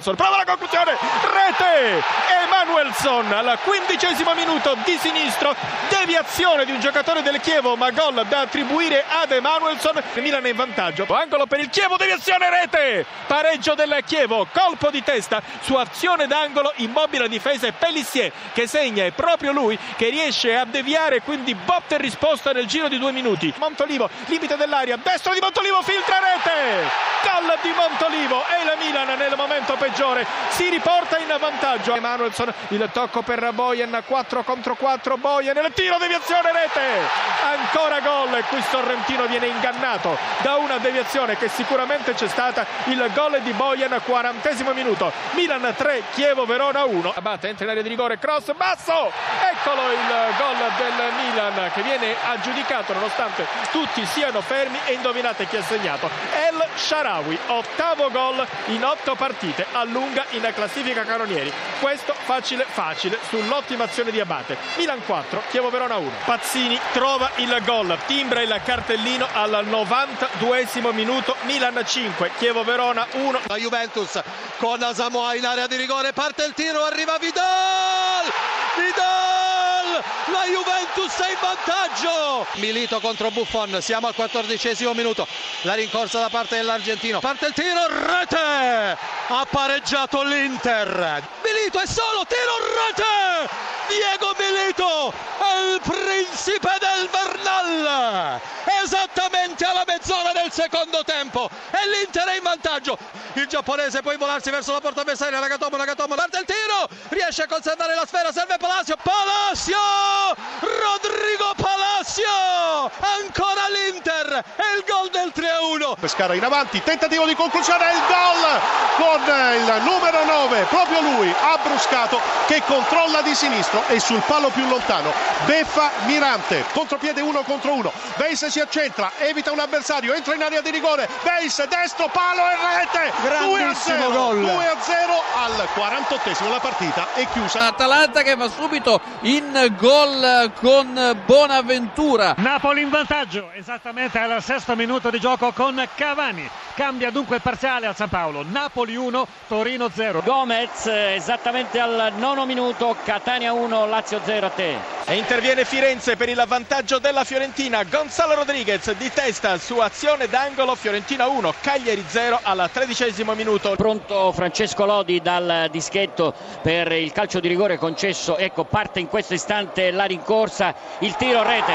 Emanuelson, prova la conclusione, rete! Emanuelson al quindicesimo minuto di sinistro, deviazione di un giocatore del Chievo, ma gol da attribuire ad Emanuelson. Milan è in vantaggio. Angolo per il Chievo, deviazione, rete! Pareggio del Chievo, colpo di testa su azione d'angolo, immobile difesa e Pellissier che segna, è proprio lui che riesce a deviare, quindi botta e risposta nel giro di due minuti. Montolivo, limite dell'aria, destro di Montolivo, filtra rete! Gol di Montolivo e il Milan nel momento peggiore si riporta in vantaggio. Emanuelson, il tocco per Bojan, 4 contro 4, Bojan, il tiro, deviazione, rete! Ancora gol e qui Sorrentino viene ingannato da una deviazione che sicuramente c'è stata, il gol di Bojan, 40 minuto. Milan 3, Chievo Verona 1. Abate entra in area di rigore, cross basso. Eccolo il gol del Milan che viene aggiudicato nonostante tutti siano fermi e indovinate chi ha segnato. El Sharawi, ottavo gol in otto partite, allunga in classifica canonieri. Questo facile facile sull'ottima azione di Abate. Milan 4, Chievo Verona 1. Pazzini trova il gol, timbra il cartellino al 92 minuto. Milan 5, Chievo Verona 1. La Juventus con Samoa in area di rigore, parte il tiro, arriva Vidal! Juventus è in vantaggio! Milito contro Buffon, siamo al quattordicesimo minuto. La rincorsa da parte dell'argentino. Parte il tiro, rete! Ha pareggiato l'Inter. Milito è solo, tiro, rete! Diego Milito è il principe del Bernal! Esattamente alla mezz'ora del secondo tempo e l'Inter è in vantaggio. Il giapponese può volarsi verso la porta avversaria. Nagatomo, Nagatomo, parte il tiro, riesce a conservare la sfera, serve Palacio. Palacio! Rodrigo Palacio! Ancora l'Inter e il gol del 3-1. Pescara in avanti, tentativo di conclusione, il gol con il numero 9, proprio lui, Abruscato, che controlla di sinistro e sul palo più lontano. Beffa Mirante, contropiede uno contro uno. Beis si accentra, evita un avversario, entra in area di rigore. Beis destro, palo e rete. Grandissimo gol. 2 a 0 al 48esimo la partita è chiusa. Atalanta che va subito in gol con Bonaventura. Napoli in vantaggio esattamente al sesto minuto di gioco con Cavani. Cambia dunque il parziale al San Paolo. Napoli 1, Torino 0. Gomez esattamente al nono minuto, Catania 1, Lazio 0 a te. E interviene Firenze per il vantaggio della Fiorentina. Gonzalo Rodriguez di testa su azione d'angolo. Fiorentina 1, Cagliari 0 al tredicesimo minuto. Pronto Francesco Lodi dal dischetto per il calcio di rigore concesso. Ecco, parte in questo istante la rincorsa, il tiro rete.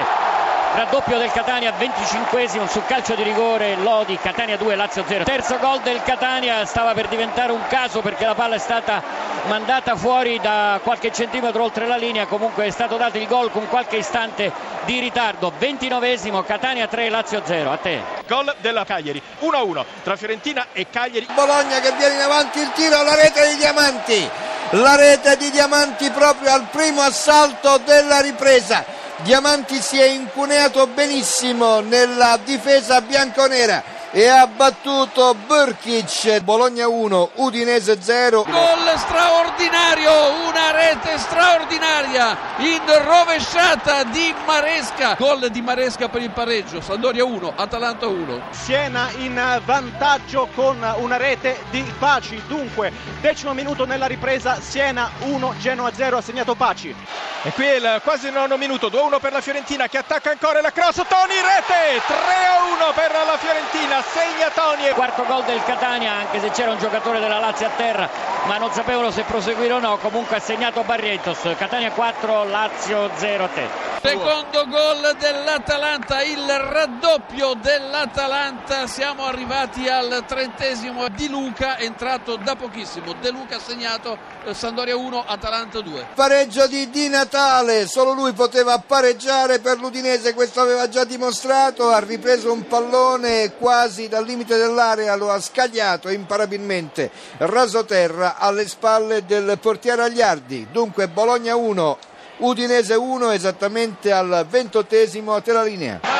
Raddoppio del Catania, 25esimo sul calcio di rigore, Lodi, Catania 2, Lazio 0. Terzo gol del Catania, stava per diventare un caso perché la palla è stata mandata fuori da qualche centimetro oltre la linea, comunque è stato dato il gol con qualche istante di ritardo. 29esimo, Catania 3, Lazio 0. A te. Gol della Cagliari, 1-1 tra Fiorentina e Cagliari. Bologna che viene in avanti il tiro alla rete dei Diamanti. La rete di Diamanti proprio al primo assalto della ripresa. Diamanti si è incuneato benissimo nella difesa bianconera e ha battuto Burkic. Bologna 1, Udinese 0. Gol straordinario, una rete straordinaria in rovesciata di Maresca. Gol di Maresca per il pareggio. Sandoria 1, Atalanta 1. Siena in vantaggio con una rete di Paci. Dunque, decimo minuto nella ripresa, Siena 1, Genoa 0 ha segnato Paci. E qui è il quasi nono minuto, 2-1 per la Fiorentina che attacca ancora la cross, Toni rete, 3-1 per la Fiorentina, segna Toni. Quarto gol del Catania, anche se c'era un giocatore della Lazio a terra, ma non sapevano se proseguire o no, comunque ha segnato Barrientos, Catania 4, Lazio 0 a te. Secondo gol dell'Atalanta, il raddoppio dell'Atalanta, siamo arrivati al trentesimo di Luca, entrato da pochissimo, De Luca ha segnato eh, Sandoria 1, Atalanta 2. Pareggio di Di Natale, solo lui poteva pareggiare per l'Udinese, questo aveva già dimostrato, ha ripreso un pallone quasi dal limite dell'area, lo ha scagliato imparabilmente rasoterra alle spalle del portiere Agliardi. Dunque Bologna 1, Udinese 1 esattamente al ventottesimo a te la linea.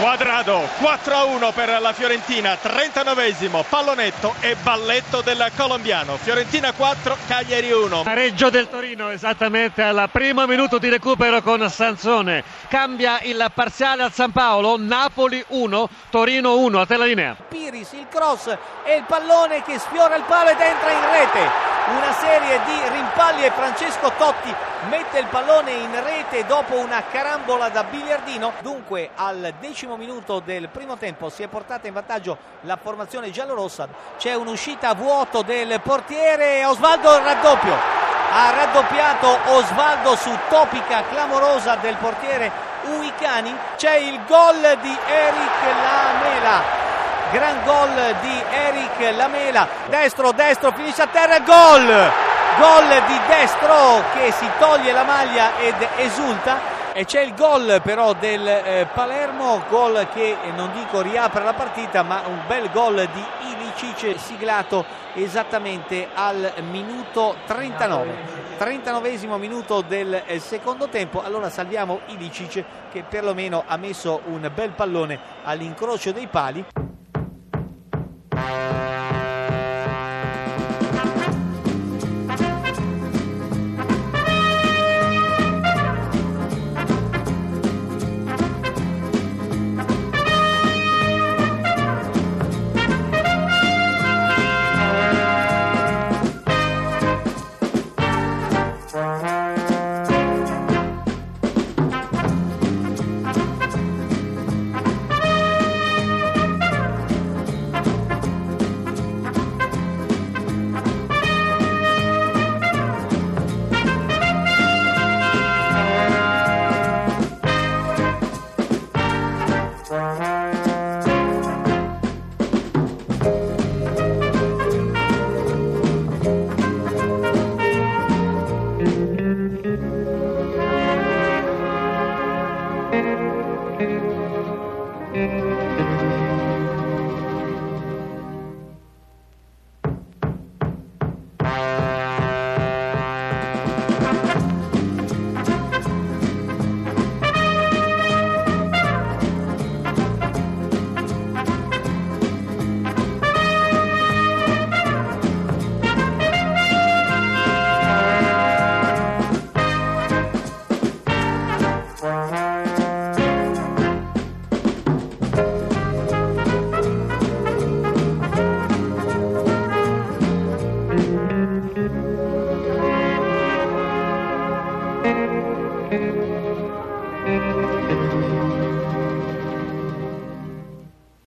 Quadrado 4-1 per la Fiorentina, 39esimo pallonetto e balletto del colombiano. Fiorentina 4, Cagliari 1. Pareggio del Torino esattamente al primo minuto di recupero con Sansone. Cambia il parziale al San Paolo, Napoli 1, Torino 1. A te la linea. Piris, il cross e il pallone che sfiora il palo ed entra in rete una serie di rimpalli e Francesco Totti mette il pallone in rete dopo una carambola da biliardino. Dunque al decimo minuto del primo tempo si è portata in vantaggio la formazione giallorossa. C'è un'uscita a vuoto del portiere Osvaldo raddoppio. Ha raddoppiato Osvaldo su topica clamorosa del portiere Uicani. C'è il gol di Eric Lamela gran gol di Eric Lamela destro destro finisce a terra gol gol di destro che si toglie la maglia ed esulta e c'è il gol però del eh, Palermo, gol che non dico riapre la partita, ma un bel gol di Ilicic siglato esattamente al minuto 39. 39 minuto del eh, secondo tempo, allora salviamo Ilicic che perlomeno ha messo un bel pallone all'incrocio dei pali.